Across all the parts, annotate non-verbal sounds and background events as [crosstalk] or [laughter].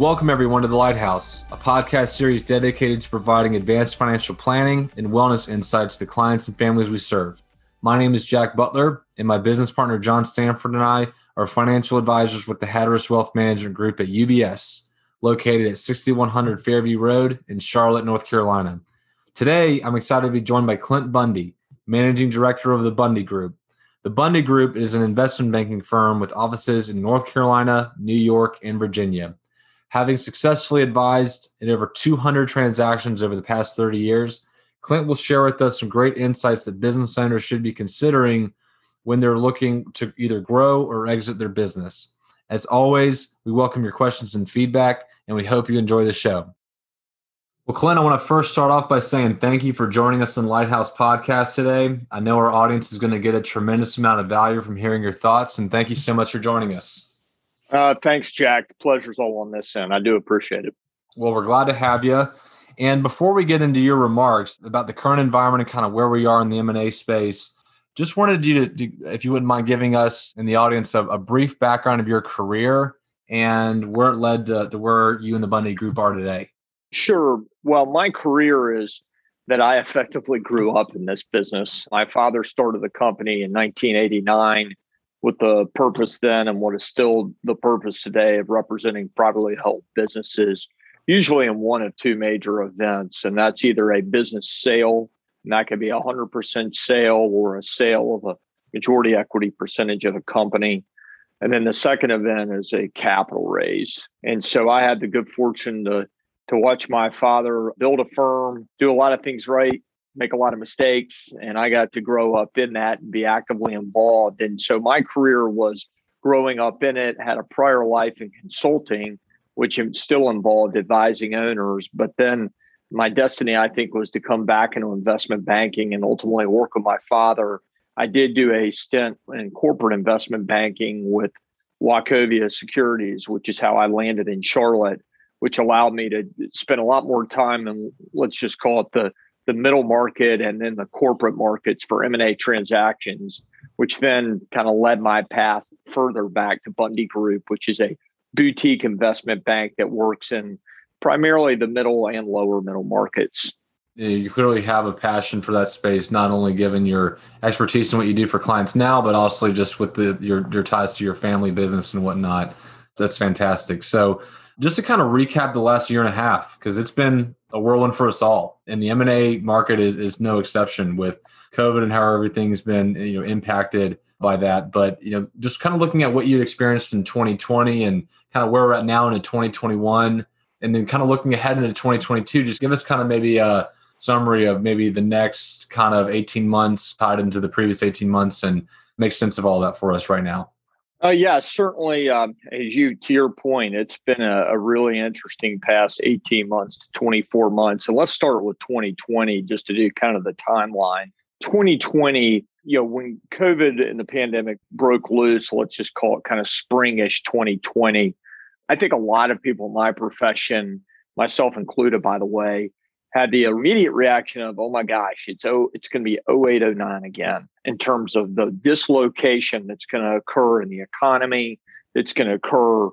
Welcome, everyone, to The Lighthouse, a podcast series dedicated to providing advanced financial planning and wellness insights to clients and families we serve. My name is Jack Butler, and my business partner, John Stanford, and I are financial advisors with the Hatteras Wealth Management Group at UBS, located at 6100 Fairview Road in Charlotte, North Carolina. Today, I'm excited to be joined by Clint Bundy, Managing Director of the Bundy Group. The Bundy Group is an investment banking firm with offices in North Carolina, New York, and Virginia. Having successfully advised in over 200 transactions over the past 30 years, Clint will share with us some great insights that business owners should be considering when they're looking to either grow or exit their business. As always, we welcome your questions and feedback, and we hope you enjoy the show. Well, Clint, I want to first start off by saying thank you for joining us in Lighthouse Podcast today. I know our audience is going to get a tremendous amount of value from hearing your thoughts, and thank you so much for joining us. Uh, thanks, Jack. The pleasure's all on this end. I do appreciate it. Well, we're glad to have you. And before we get into your remarks about the current environment and kind of where we are in the M&A space, just wanted you to, to if you wouldn't mind giving us in the audience a, a, brief background of your career and where it led to, to where you and the Bundy Group are today. Sure. Well, my career is that I effectively grew up in this business. My father started the company in 1989 with the purpose then and what is still the purpose today of representing privately held businesses, usually in one of two major events. And that's either a business sale, and that could be a 100% sale or a sale of a majority equity percentage of a company. And then the second event is a capital raise. And so I had the good fortune to to watch my father build a firm, do a lot of things right, make a lot of mistakes and i got to grow up in that and be actively involved. And so my career was growing up in it had a prior life in consulting which still involved advising owners. But then my destiny i think was to come back into investment banking and ultimately work with my father. I did do a stint in corporate investment banking with wachovia securities which is how i landed in charlotte which allowed me to spend a lot more time and let's just call it the the middle market and then the corporate markets for M&A transactions, which then kind of led my path further back to Bundy Group, which is a boutique investment bank that works in primarily the middle and lower middle markets. You clearly have a passion for that space, not only given your expertise in what you do for clients now, but also just with the your your ties to your family business and whatnot. That's fantastic. So, just to kind of recap the last year and a half, because it's been a whirlwind for us all. And the M&A market is, is no exception with COVID and how everything's been, you know, impacted by that. But, you know, just kind of looking at what you experienced in 2020 and kind of where we're at now into 2021, and then kind of looking ahead into 2022, just give us kind of maybe a summary of maybe the next kind of 18 months tied into the previous 18 months and make sense of all that for us right now. Uh, yeah, certainly. Um, as you to your point, it's been a, a, really interesting past eighteen months to twenty four months. And let's start with twenty twenty, just to do kind of the timeline. Twenty twenty, you know, when COVID and the pandemic broke loose, let's just call it kind of springish twenty twenty. I think a lot of people in my profession, myself included, by the way, had the immediate reaction of, oh my gosh, it's oh, it's going to be 0809 again in terms of the dislocation that's going to occur in the economy, that's going to occur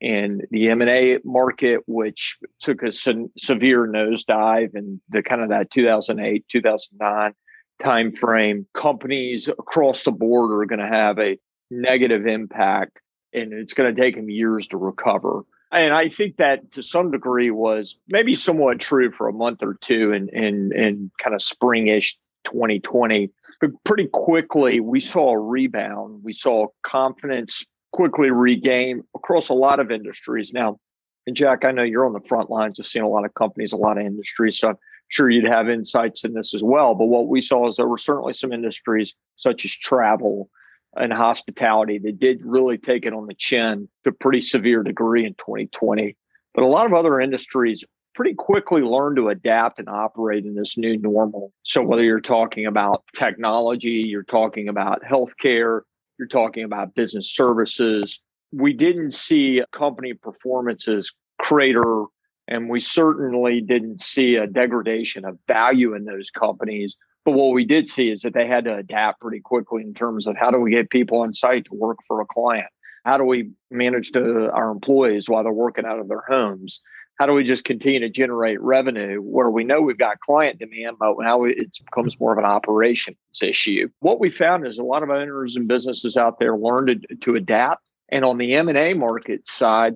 in the M&A market, which took a se- severe nosedive in the kind of that 2008, 2009 timeframe. Companies across the board are going to have a negative impact and it's going to take them years to recover. And I think that to some degree was maybe somewhat true for a month or two in in, in kind of springish 2020. But pretty quickly we saw a rebound. We saw confidence quickly regain across a lot of industries. Now, and Jack, I know you're on the front lines of seeing a lot of companies, a lot of industries. So I'm sure you'd have insights in this as well. But what we saw is there were certainly some industries such as travel, and hospitality that did really take it on the chin to a pretty severe degree in 2020. But a lot of other industries pretty quickly learned to adapt and operate in this new normal. So whether you're talking about technology, you're talking about healthcare, you're talking about business services, we didn't see company performances crater and we certainly didn't see a degradation of value in those companies but what we did see is that they had to adapt pretty quickly in terms of how do we get people on site to work for a client? How do we manage to, our employees while they're working out of their homes? How do we just continue to generate revenue where we know we've got client demand, but now it becomes more of an operations issue? What we found is a lot of owners and businesses out there learned to, to adapt. And on the M&A market side,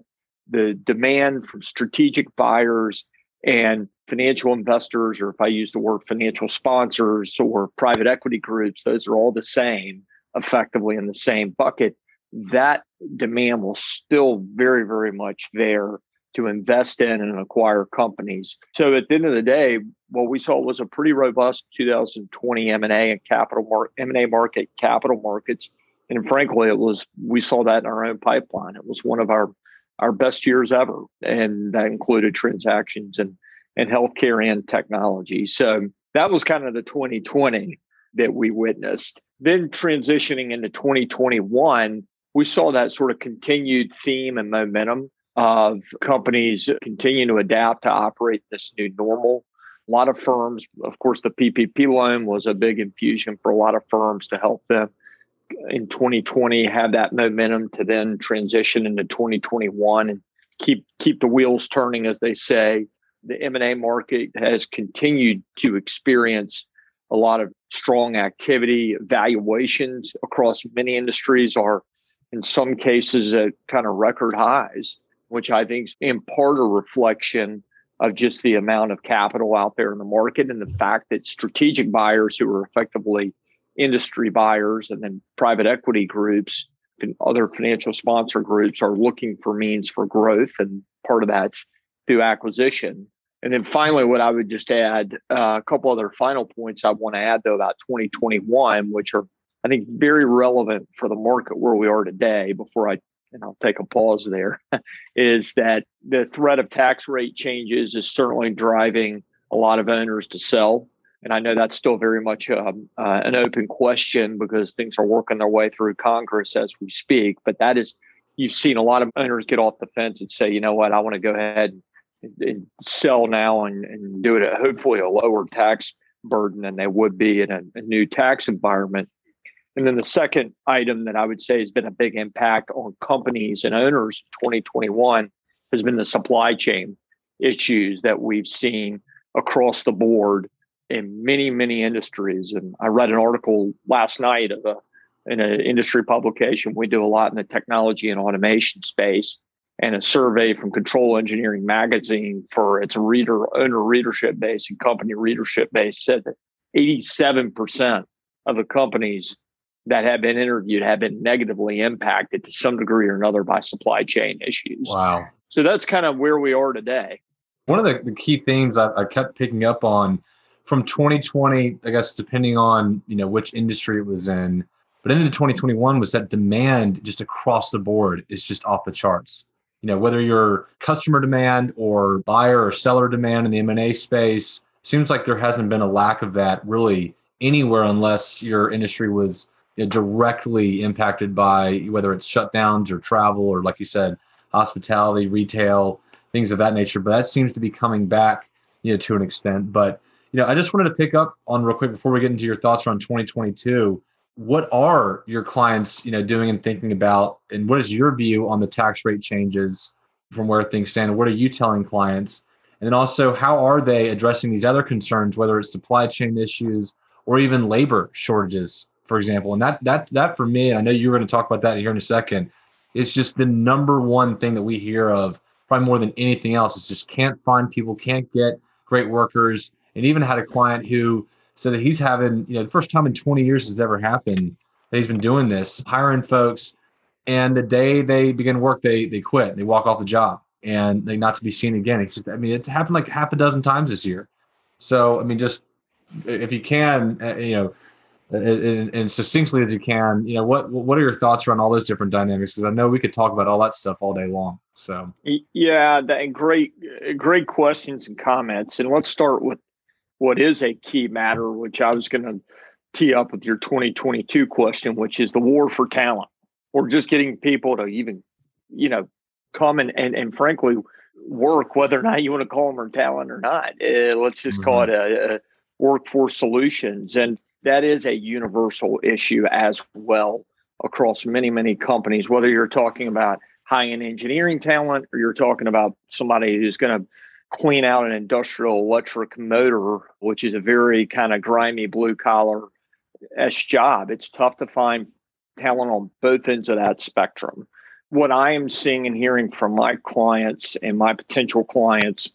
the demand from strategic buyers and financial investors, or if I use the word financial sponsors or private equity groups, those are all the same, effectively in the same bucket. That demand was still very, very much there to invest in and acquire companies. So at the end of the day, what we saw was a pretty robust 2020 M&A and capital mar- M&A market, capital markets, and frankly, it was we saw that in our own pipeline. It was one of our our best years ever, and that included transactions and and healthcare and technology. So that was kind of the 2020 that we witnessed. Then transitioning into 2021, we saw that sort of continued theme and momentum of companies continuing to adapt to operate this new normal. A lot of firms, of course, the PPP loan was a big infusion for a lot of firms to help them in 2020 have that momentum to then transition into 2021 and keep keep the wheels turning as they say the m&a market has continued to experience a lot of strong activity valuations across many industries are in some cases at kind of record highs which i think is in part a reflection of just the amount of capital out there in the market and the fact that strategic buyers who are effectively industry buyers and then private equity groups and other financial sponsor groups are looking for means for growth. And part of that's through acquisition. And then finally, what I would just add uh, a couple other final points I want to add, though, about 2021, which are, I think, very relevant for the market where we are today before I and I'll take a pause there, [laughs] is that the threat of tax rate changes is certainly driving a lot of owners to sell and I know that's still very much um, uh, an open question because things are working their way through Congress as we speak. But that is, you've seen a lot of owners get off the fence and say, you know what, I want to go ahead and, and sell now and, and, do it at hopefully a lower tax burden than they would be in a, a new tax environment. And then the second item that I would say has been a big impact on companies and owners 2021 has been the supply chain issues that we've seen across the board in many many industries. And i read an article last night of a in an industry publication. We do a lot in the technology and automation space and a survey from control engineering magazine for its reader owner readership base and company readership base said that 87% of the companies that have been interviewed have been negatively impacted to some degree or another by supply chain issues. Wow. So that's kind of where we are today. One of the, the key things I, I kept picking up on from 2020, I guess depending on you know which industry it was in, but into 2021 was that demand just across the board is just off the charts. You know whether you're customer demand or buyer or seller demand in the M&A space, seems like there hasn't been a lack of that really anywhere unless your industry was you know, directly impacted by whether it's shutdowns or travel or like you said hospitality retail things of that nature but that seems to be coming back you know to an extent but you know, I just wanted to pick up on real quick before we get into your thoughts around 2022. What are your clients, you know, doing and thinking about, and what is your view on the tax rate changes from where things stand? What are you telling clients? And then also, how are they addressing these other concerns, whether it's supply chain issues or even labor shortages, for example? And that that that for me, I know you're going to talk about that here in a second. It's just the number one thing that we hear of, probably more than anything else. Is just can't find people, can't get great workers and even had a client who said that he's having, you know, the first time in 20 years has ever happened that he's been doing this, hiring folks. And the day they begin work, they they quit, they walk off the job, and they not to be seen again. I mean, it's happened like half a dozen times this year. So I mean, just if you can, uh, you know, and, and succinctly as you can, you know, what what are your thoughts around all those different dynamics? Because I know we could talk about all that stuff all day long. So yeah, that, great great questions and comments. And let's start with what is a key matter, which I was going to tee up with your 2022 question, which is the war for talent or just getting people to even, you know, come and, and, and frankly, work, whether or not you want to call them or talent or not. Uh, let's just mm-hmm. call it a, a workforce solutions. And that is a universal issue as well. across many, many companies, whether you're talking about high end engineering talent or you're talking about somebody who's going to clean out an industrial electric motor, which is a very kind of grimy blue collar S job. It's tough to find talent on both ends of that spectrum. What I am seeing and hearing from my clients and my potential clients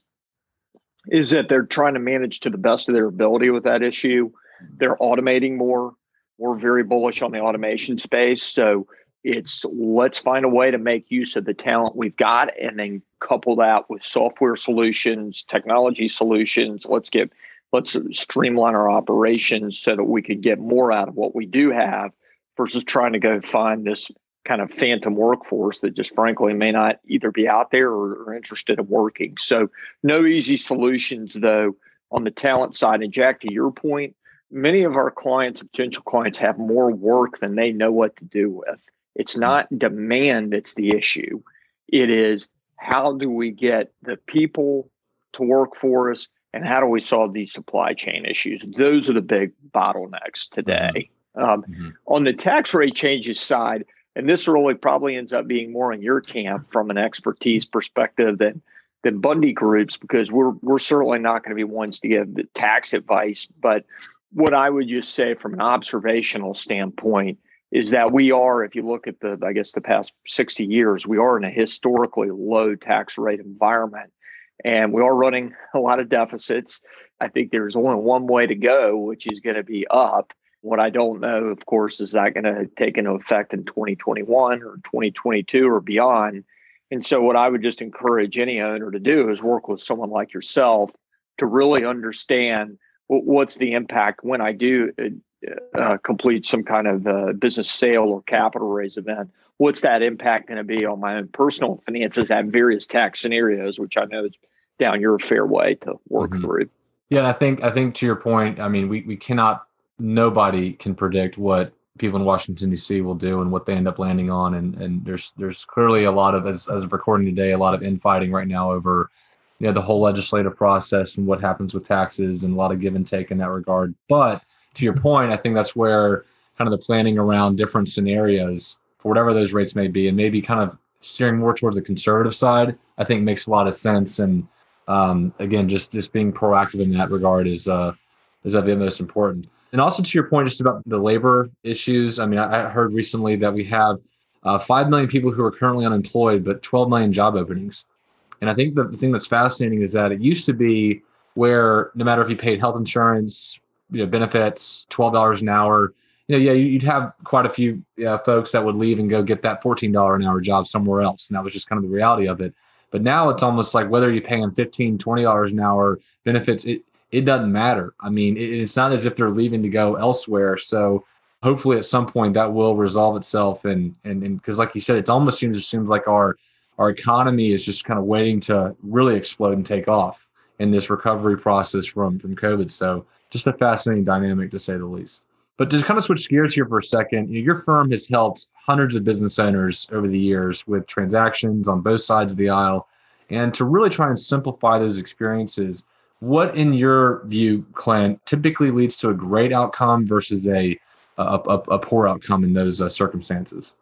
is that they're trying to manage to the best of their ability with that issue. They're automating more. We're very bullish on the automation space. So it's let's find a way to make use of the talent we've got and then couple that with software solutions, technology solutions. Let's get let's streamline our operations so that we can get more out of what we do have versus trying to go find this kind of phantom workforce that just frankly may not either be out there or, or interested in working. So no easy solutions though on the talent side. And Jack, to your point, many of our clients, potential clients, have more work than they know what to do with. It's hmm. not demand that's the issue. It is how do we get the people to work for us and how do we solve these supply chain issues? Those are the big bottlenecks today. Mm-hmm. Um, mm-hmm. On the tax rate changes side, and this really probably ends up being more in your camp from an expertise perspective than than Bundy groups because we're we're certainly not going to be ones to give the tax advice. But what I would just say from an observational standpoint is that we are, if you look at the, I guess, the past 60 years, we are in a historically low tax rate environment. And we are running [laughs] a lot of deficits. I think there's only one way to go, which is going to be up. What I don't know, of course, is that going to take into effect in 2021 or 2022 or beyond. And so, what I would just encourage any owner to do is work with someone like yourself to really understand what's the impact when I do uh, uh, complete some kind of uh, business sale or capital raise event, what's that impact going to be on my own personal finances at various tax scenarios, which I know is down your fairway to work mm-hmm. through. Yeah, I think I think to your point, I mean, we we cannot nobody can predict what people in Washington D.C. will do and what they end up landing on, and and there's there's clearly a lot of as as of recording today, a lot of infighting right now over you know the whole legislative process and what happens with taxes and a lot of give and take in that regard, but to your point, I think that's where kind of the planning around different scenarios for whatever those rates may be, and maybe kind of steering more towards the conservative side, I think makes a lot of sense. And um, again, just just being proactive in that regard is uh, is of the most important. And also to your point, just about the labor issues. I mean, I, I heard recently that we have uh, five million people who are currently unemployed, but 12 million job openings. And I think the, the thing that's fascinating is that it used to be where no matter if you paid health insurance, you know benefits, twelve dollars an hour. You know, yeah, you'd have quite a few uh, folks that would leave and go get that fourteen dollar an hour job somewhere else, and that was just kind of the reality of it. But now it's almost like whether you pay them 15 20 dollars an hour benefits, it it doesn't matter. I mean, it, it's not as if they're leaving to go elsewhere. So hopefully, at some point, that will resolve itself. And and and because, like you said, it almost seems it seems like our our economy is just kind of waiting to really explode and take off in this recovery process from from COVID. So just a fascinating dynamic to say the least. But to kind of switch gears here for a second, your firm has helped hundreds of business owners over the years with transactions on both sides of the aisle. And to really try and simplify those experiences, what in your view, Clint, typically leads to a great outcome versus a a, a, a poor outcome in those uh, circumstances?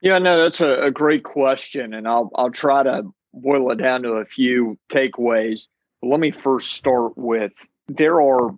Yeah, no, that's a, a great question, and I'll I'll try to boil it down to a few takeaways. But let me first start with there are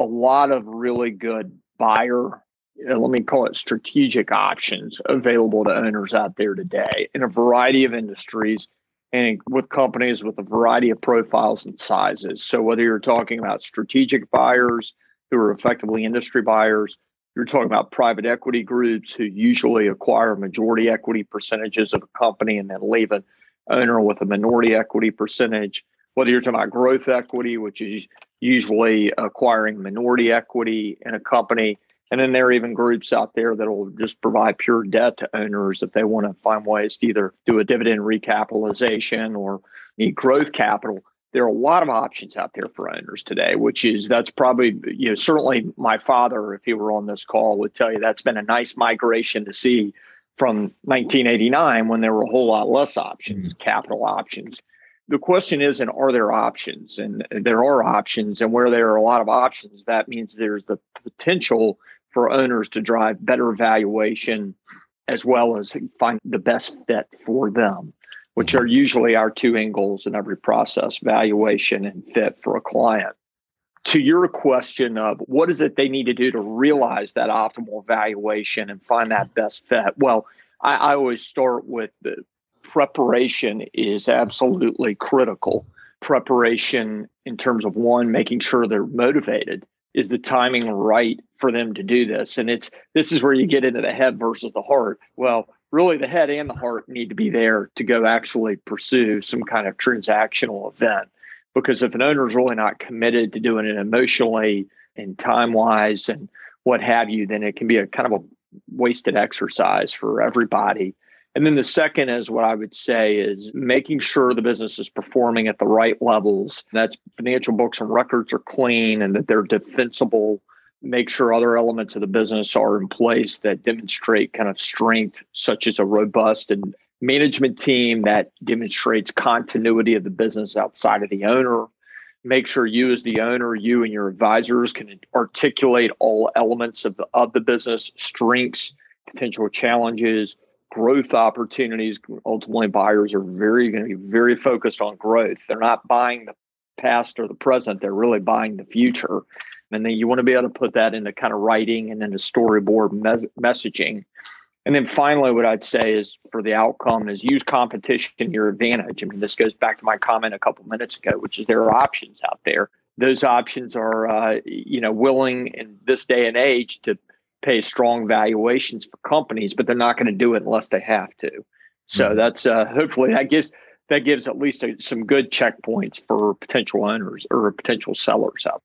a lot of really good buyer, uh, let me call it strategic options available to owners out there today in a variety of industries and with companies with a variety of profiles and sizes. So whether you're talking about strategic buyers who are effectively industry buyers, you're talking about private equity groups who usually acquire majority equity percentages of a company and then leave an owner with a minority equity percentage. Whether you're talking about growth equity, which is usually acquiring minority equity in a company. And then there are even groups out there that will just provide pure debt to owners if they want to find ways to either do a dividend recapitalization or need growth capital. There are a lot of options out there for owners today, which is that's probably, you know, certainly my father, if he were on this call, would tell you that's been a nice migration to see from 1989 when there were a whole lot less options, mm-hmm. capital options the question is, and are there options? And there are options, and where there are a lot of options, that means there's the potential for owners to drive better valuation as well as find the best fit for them, which are usually our two end goals in every process valuation and fit for a client. To your question of what is it they need to do to realize that optimal valuation and find that best fit? Well, I, I always start with the preparation is absolutely critical. Preparation in terms of one, making sure they're motivated is the timing right for them to do this. And it's this is where you get into the head versus the heart. Well really the head and the heart need to be there to go actually pursue some kind of transactional event. Because if an owner is really not committed to doing it emotionally and time wise and what have you then it can be a kind of a wasted exercise for everybody and then the second is what I would say is making sure the business is performing at the right levels. That's financial books and records are clean and that they're defensible. Make sure other elements of the business are in place that demonstrate kind of strength, such as a robust and management team that demonstrates continuity of the business outside of the owner. Make sure you, as the owner, you and your advisors can articulate all elements of the, of the business, strengths, potential challenges, growth opportunities. Ultimately, buyers are very going to be very focused on growth. They're not buying the past or the present, they're really buying the future. And then you want to be able to put that into kind of writing and into storyboard mes- messaging. And then finally, what I'd say is for the outcome is use competition to your advantage. I mean, this goes back to my comment a couple minutes ago, which is there are options out there. Those options are, uh, you know, willing in this day and age to pay strong valuations for companies, but they're not going to do it unless they have to. So mm-hmm. that's uh, hopefully that gives that gives at least a, some good checkpoints for potential owners or potential sellers out.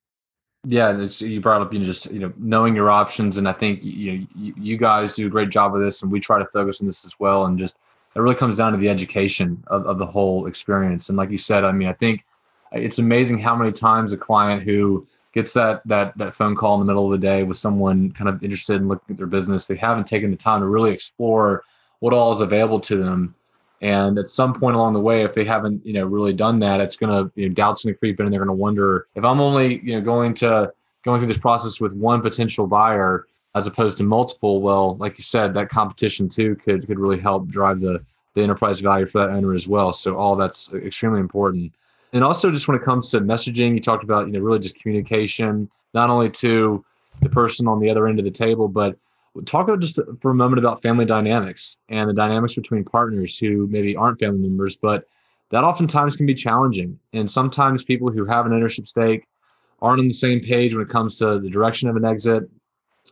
Yeah, you brought up you know just you know knowing your options, and I think you you, you guys do a great job of this, and we try to focus on this as well. And just it really comes down to the education of, of the whole experience. And like you said, I mean, I think it's amazing how many times a client who gets that that that phone call in the middle of the day with someone kind of interested in looking at their business. They haven't taken the time to really explore what all is available to them. And at some point along the way if they haven't you know really done that it's going to you know doubts going to creep in and they're going to wonder if i'm only you know going to going through this process with one potential buyer as opposed to multiple well like you said that competition too could could really help drive the the enterprise value for that owner as well. So all that's extremely important and also just when it comes to messaging you talked about you know really just communication not only to the person on the other end of the table but talk about just for a moment about family dynamics and the dynamics between partners who maybe aren't family members but that oftentimes can be challenging. And sometimes people who have an ownership stake aren't on the same page when it comes to the direction of an exit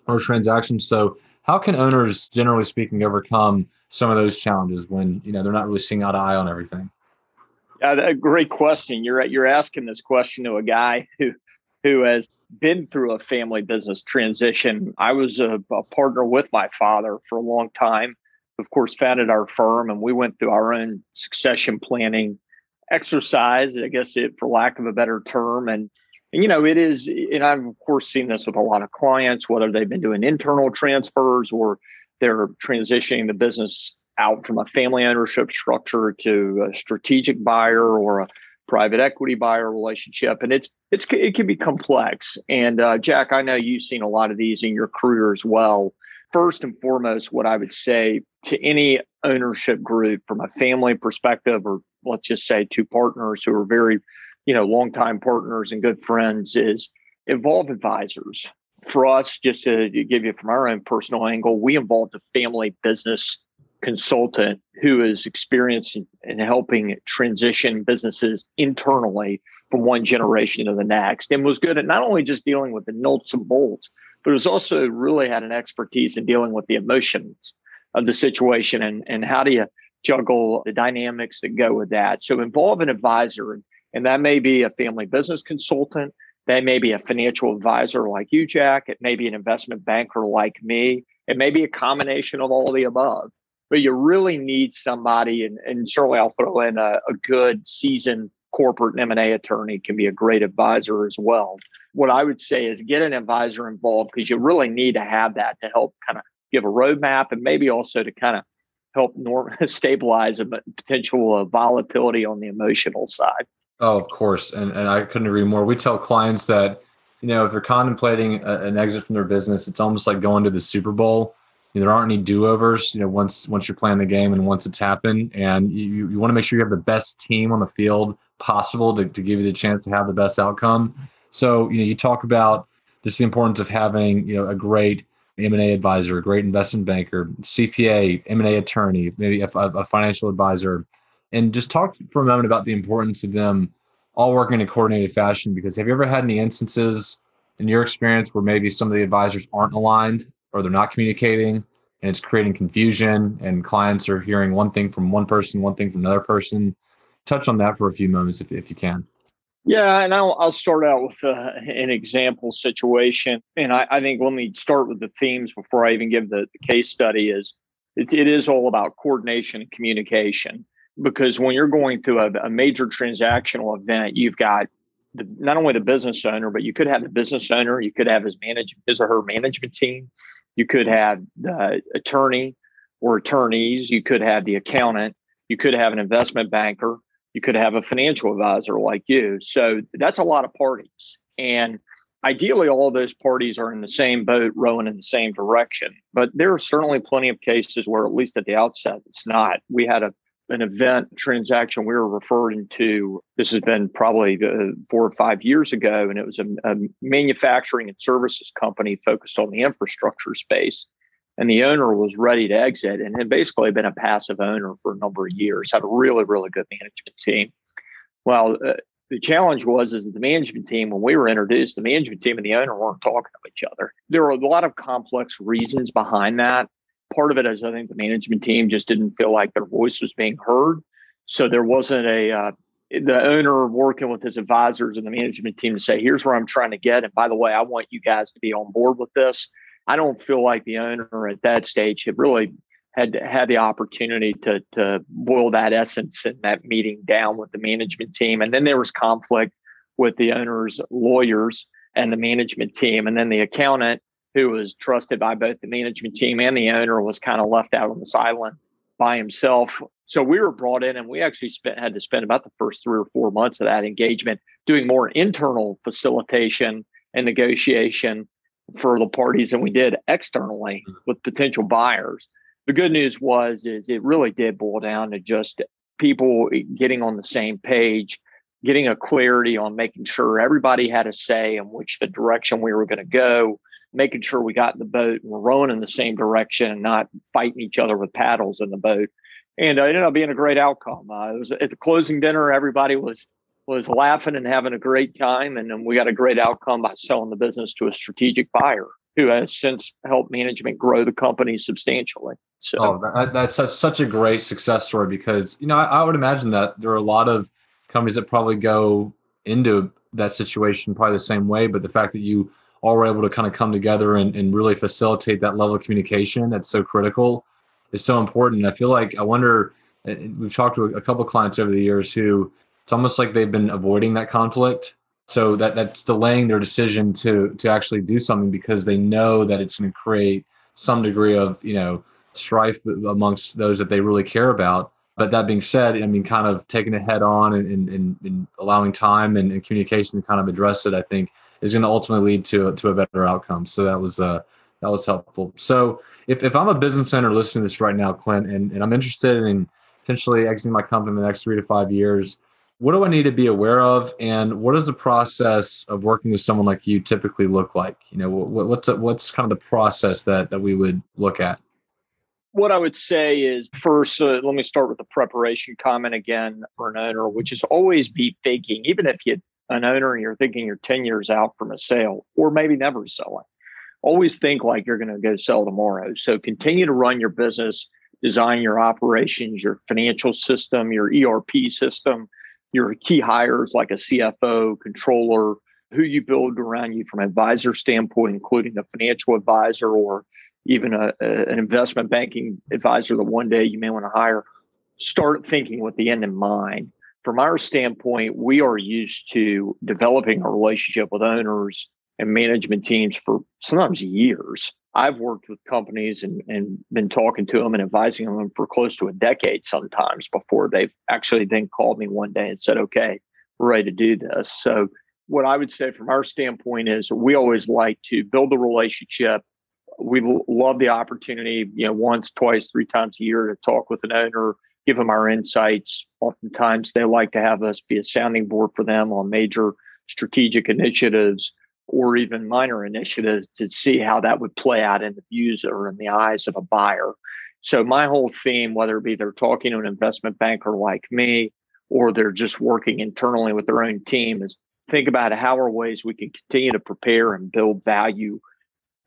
or transaction. So how can owners generally speaking overcome some of those challenges when you know they're not really seeing eye to eye on everything a great question. You're you're asking this question to a guy who who has been through a family business transition. I was a, a, partner with my father for a long time. Of course, founded our firm, and we went through our own succession planning exercise. I guess it, for lack of a better term, and and you know it is. And I've of course seen this with a lot of clients, whether they've been doing internal transfers or they're transitioning the business out from a family ownership structure to a strategic buyer or a private equity buyer relationship. And it's it's it can be complex. And uh, jack i know you've seen a lot of these in your career as well. First and foremost what i would say to any ownership group from a family perspective or let's just say two partners who are very you know longtime partners and good friends is involve advisors. For us just to give you from our own personal angle we involved a family business consultant who is experienced in, in, helping transition businesses internally from one generation to the next and was good at not only just dealing with the nuts and bolts but was also really had an expertise in dealing with the emotions of the situation and, and how do you juggle the dynamics that go with that. So involve an advisor and that may be a family business consultant that may be a financial advisor like you jack it may be an investment banker like me it may be a combination of all the above but you really need somebody, and, and certainly I'll throw in a, a good seasoned corporate M&A attorney can be a great advisor as well. What I would say is get an advisor involved because you really need to have that to help kind of give a roadmap and maybe also to kind of help norm- [laughs] stabilize a potential uh, volatility on the emotional side. Oh, of course. And, and I couldn't agree more. We tell clients that you know, if they're contemplating a, an exit from their business, it's almost like going to the Super Bowl. Know, there aren't any do-overs. You know, once once you're playing the game and once it's happened, and you you want to make sure you have the best team on the field possible to, to give you the chance to have the best outcome. So, you know, you talk about just the importance of having you know a great M&A advisor, a great investment banker, CPA, M&A attorney, maybe a, a, financial advisor, and just talk for a moment about the importance of them all working in a coordinated fashion. Because have you ever had any instances in your experience where maybe some of the advisors aren't aligned or they're not communicating and it's creating confusion and clients are hearing one thing from one person, one thing from another person? Touch on that for a few moments if, if you can. Yeah, and I'll, I'll start out with uh, an example situation. And I, I, think let me start with the themes before I even give the, the case study is it, it is all about coordination and communication. Because when you're going through a, a major transactional event, you've got the, not only the business owner, but you could have the business owner, you could have his manage his or her management team, you could have the attorney or attorneys, you could have the accountant, you could have an investment banker, you could have a financial advisor like you. So that's a lot of parties. And ideally, all those parties are in the same boat, rowing in the same direction. But there are certainly plenty of cases where, at least at the outset, it's not. We had a an event transaction we were referring to. This has been probably uh, four or five years ago, and it was a, a manufacturing and services company focused on the infrastructure space and the owner was ready to exit and had basically been a passive owner for a number of years had a really really good management team well uh, the challenge was is the management team when we were introduced the management team and the owner weren't talking to each other there were a lot of complex reasons behind that part of it is i think the management team just didn't feel like their voice was being heard so there wasn't a uh, the owner working with his advisors and the management team to say here's where i'm trying to get and by the way i want you guys to be on board with this I don't feel like the owner at that stage had really had had the opportunity to to boil that essence in that meeting down with the management team. And then there was conflict with the owner's lawyers and the management team. And then the accountant, who was trusted by both the management team and the owner, was kind of left out on the island by himself. So we were brought in and we actually spent had to spend about the first three or four months of that engagement doing more internal facilitation and negotiation for the parties than we did externally mm-hmm. with potential buyers. The good news was is it really did boil down to just people getting on the same page, getting a clarity on making sure everybody had a say in which the direction we were going to go, making sure we got in the boat and we're rowing in the same direction and not fighting each other with paddles in the boat. And it ended up being a great outcome. Uh, it was at the closing dinner, everybody was was laughing and having a great time. And then we got a great outcome by selling the business to a strategic buyer who has since helped management grow the company substantially. So oh, that, that's such, such a great success story because, you know, I, I would imagine that there are a lot of companies that probably go into that situation probably the same way. But the fact that you all were able to kind of come together and, and really facilitate that level of communication that's so critical is so important. I feel like I wonder, we've talked to a couple clients over the years who it's almost like they've been avoiding that conflict so that that's delaying their decision to to actually do something because they know that it's going to create some degree of you know strife amongst those that they really care about but that being said i mean kind of taking it head on and, and, and allowing time and, and, communication to kind of address it i think is going to ultimately lead to to a better outcome so that was uh that was helpful so if, if i'm a business owner listening to this right now clint and, and i'm interested in potentially exiting my company in the next three to five years what do I need to be aware of, and what does the process of working with someone like you typically look like? You know, what, what's a, what's kind of the process that that we would look at? What I would say is first, uh, let me start with the preparation comment again for an owner, which is always be thinking, even if you're an owner and you're thinking you're 10 years out from a sale or maybe never selling, always think like you're going to go sell tomorrow. So continue to run your business, design your operations, your financial system, your ERP system, your key hires like a CFO, controller, who you build around you from an advisor standpoint, including a financial advisor or even a, a, an investment banking advisor that one day you may want to hire. Start thinking with the end in mind. From our standpoint, we are used to developing a relationship with owners and management teams for sometimes years. I've worked with companies and, and been talking to them and advising them for close to a decade sometimes before they've actually then called me one day and said, okay, we're ready to do this. So what I would say from our standpoint is we always like to build the relationship. We love the opportunity, you know, once, twice, three times a year to talk with an owner, give them our insights. Oftentimes, they like to have us be a sounding board for them on major strategic initiatives or even minor initiatives to see how that would play out in the views or in the eyes of a buyer. So my whole theme, whether it be they're talking to an investment banker like me, or they're just working internally with their own team, is think about how are ways we can continue to prepare and build value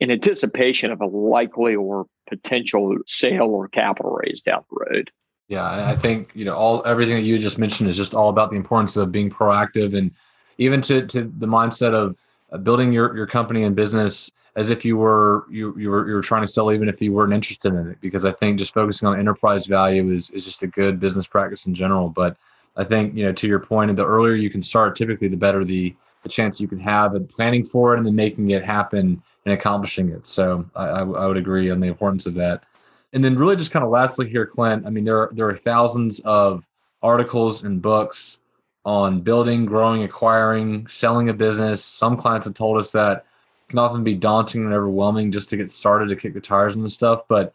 in anticipation of a likely or potential sale or capital raise down the road. Yeah, I think you know all everything that you just mentioned is just all about the importance of being proactive and even to to the mindset of uh, building your your company and business as if you were you you were you were trying to sell even if you weren't interested in it because I think just focusing on enterprise value is is just a good business practice in general. But I think you know to your point, point, the earlier you can start, typically the better the the chance you can have at planning for it and then making it happen and accomplishing it. So I, I, I would agree on the importance of that. And then really just kind of lastly here, Clint. I mean there are, there are thousands of articles and books on building, growing, acquiring, selling a business. Some clients have told us that can often be daunting and overwhelming just to get started to kick the tires on the stuff. But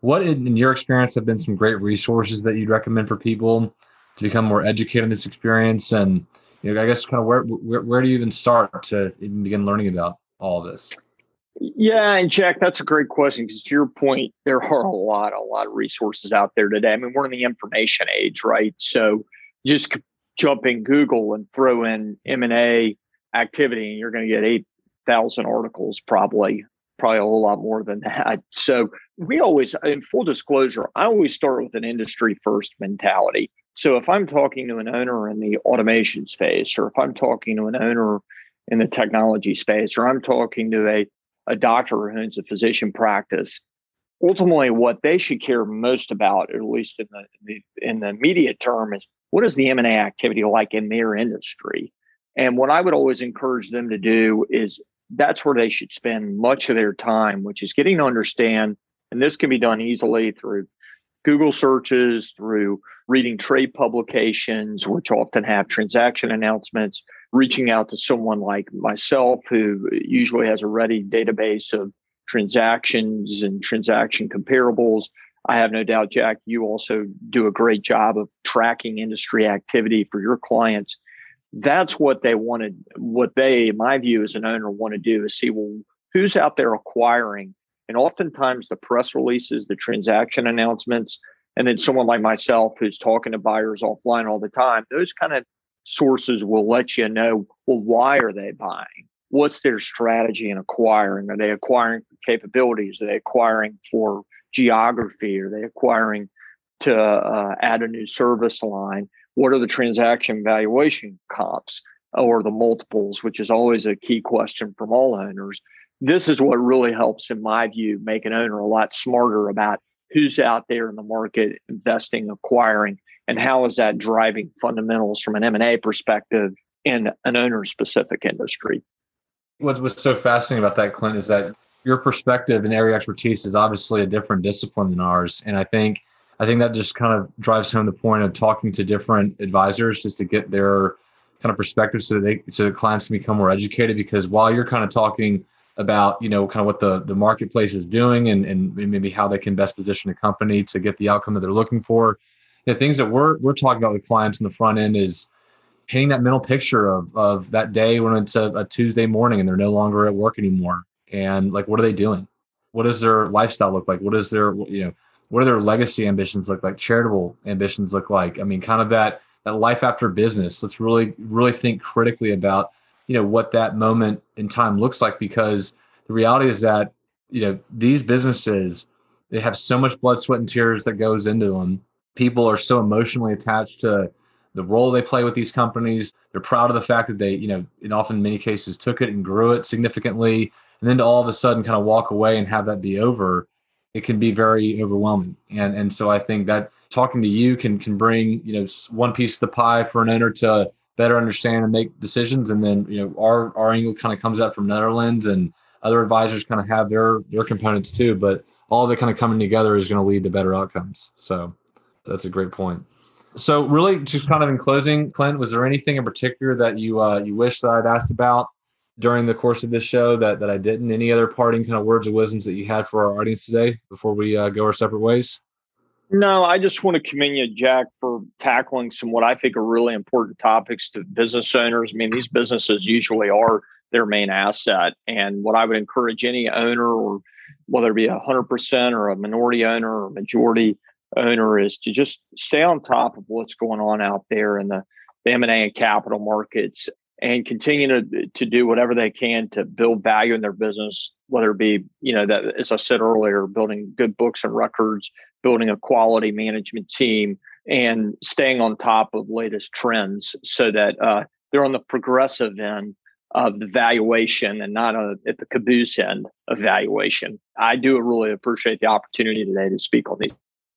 what, in, your experience, have been some great resources that you'd recommend for people to become more educated in this experience? And you know, I guess kind of where, where where do you even start to even begin learning about all of this? Yeah, and Jack, that's a great question because to your point, there are a lot, a lot of resources out there today. I mean, we're in the information age, right? So just jump in Google and throw in M&A activity and you're going to get 8,000 articles probably, probably a whole lot more than [laughs] that. So we always, in full disclosure, I always start with an industry first mentality. So if I'm talking to an owner in the automation space, or if I'm talking to an owner in the technology space, or I'm talking to a, a doctor who owns a physician practice, ultimately what they should care most about, at least in the, in the immediate term, is what is the M&A activity like in their industry? And what I would always encourage them to do is that's where they should spend much of their time, which is getting to understand, and this can be done easily through Google searches, through reading trade publications, which often have transaction announcements, reaching out to someone like myself, who usually has a ready database of transactions and transaction comparables, I have no doubt, Jack, you also do a great job of tracking industry activity for your clients. That's what they wanted, what they, in my view, as an owner, want to do is see, well, who's out there acquiring? And oftentimes the press releases, the transaction announcements, and then someone like myself who's talking to buyers offline all the time, those kind of sources will let you know, well, why are they buying? What's their strategy in acquiring? Are they acquiring capabilities? Are they acquiring for geography? Are they acquiring to uh, add a new service line? What are the transaction valuation comps or the multiples, which is always a key question from all owners? This is what really helps, in my view, make an owner a lot smarter about who's out there in the market investing, acquiring, and how is that driving fundamentals from an M&A perspective in an owner specific industry. What's, what's so fascinating about that, Clint, is that your perspective and area expertise is obviously a different discipline than ours. And I think I think that just kind of drives home the point of talking to different advisors just to get their kind of perspective so that they so the clients can become more educated because while you're kind of talking about you know kind of what the the marketplace is doing and and maybe how they can best position a company to get the outcome that they're looking for. The things that we're we're talking about with clients in the front end is painting that mental picture of of that day when it's a, a tuesday morning and they're no longer at work anymore. And like what are they doing? What does their lifestyle look like? What is their you know what are their legacy ambitions look like? Charitable ambitions look like? I mean kind of that that life after business. Let's really really think critically about you know what that moment in time looks like because the reality is that you know these businesses they have so much blood sweat and tears that goes into them. People are so emotionally attached to the role they play with these companies. They're proud of the fact that they you know in often many cases took it and grew it significantly. And then to all of a sudden kind of walk away and have that be over it can be very overwhelming. And and so i think that talking to you can can bring you know one piece of the pie for an owner to better understand and make decisions and then you know our our angle kind of comes out from netherlands and other advisors kind of have their their components too but all of it kind of coming together is going to lead to better outcomes so that's a great point So, really, just kind of in closing, Clint, was there anything in particular that you uh, you wish that I'd asked about during the course of this show that that I didn't? Any other parting kind of words of wisdoms that you had for our audience today before we uh, go our separate ways? No, I just want to commend you, Jack, for tackling some what I think are really important topics to business owners. I mean, these businesses usually are their main asset, and what I would encourage any owner, or whether it be a hundred percent or a minority owner or majority owner is to just stay on top of what's going on out there in the, the M&A and capital markets and continue to, to do whatever they can to build value in their business, whether it be, you know, that, as I said earlier, building good books and records, building a quality management team, and staying on top of latest trends so that uh, they're on the progressive end of the valuation and not a, at the caboose end of valuation. I do really appreciate the opportunity today to speak on these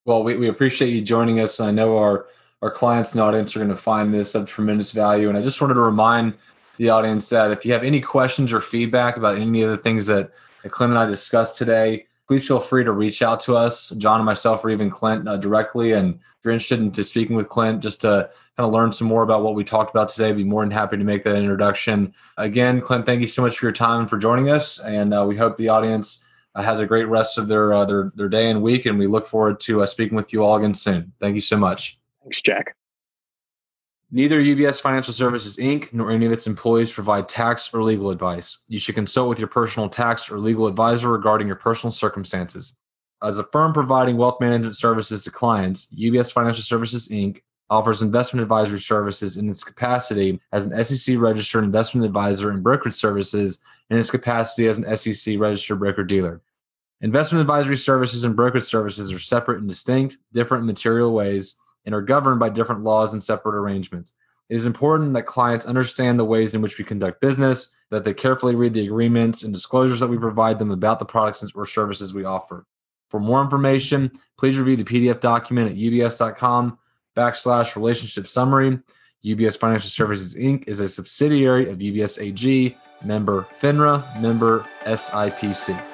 well, we, we appreciate you joining us. I know our, our clients and audience are going to find this of tremendous value. And I just wanted to remind the audience that if you have any questions or feedback about any of the things that, Clint and I discussed today, please feel free to reach out to us, John and myself, or even Clint uh, directly. And if you're interested in speaking with Clint, just to kind of learn some more about what we talked about today, I'd be more than happy to make that introduction. Again, Clint, thank you so much for your time and for joining us. And uh, we hope the audience uh, has a great rest of their uh, their their day and week, and we look forward to uh, speaking with you all again soon. Thank you so much. Thanks, Jack. Neither UBS Financial Services Inc. nor any of its employees provide tax or legal advice. You should consult with your personal tax or legal advisor regarding your personal circumstances. As a firm providing wealth management services to clients, UBS Financial Services Inc. offers investment advisory services in its capacity as an SEC registered investment advisor and brokerage services in its capacity as an SEC registered broker dealer. Investment advisory services and brokerage services are separate and distinct, different material ways, and are governed by different laws and separate arrangements. It is important that clients understand the ways in which we conduct business, that they carefully read the agreements and disclosures that we provide them about the products or services we offer. For more information, please review the PDF document at ubs.com backslash relationship summary. UBS Financial Services Inc. is a subsidiary of UBS AG member FINRA, member SIPC.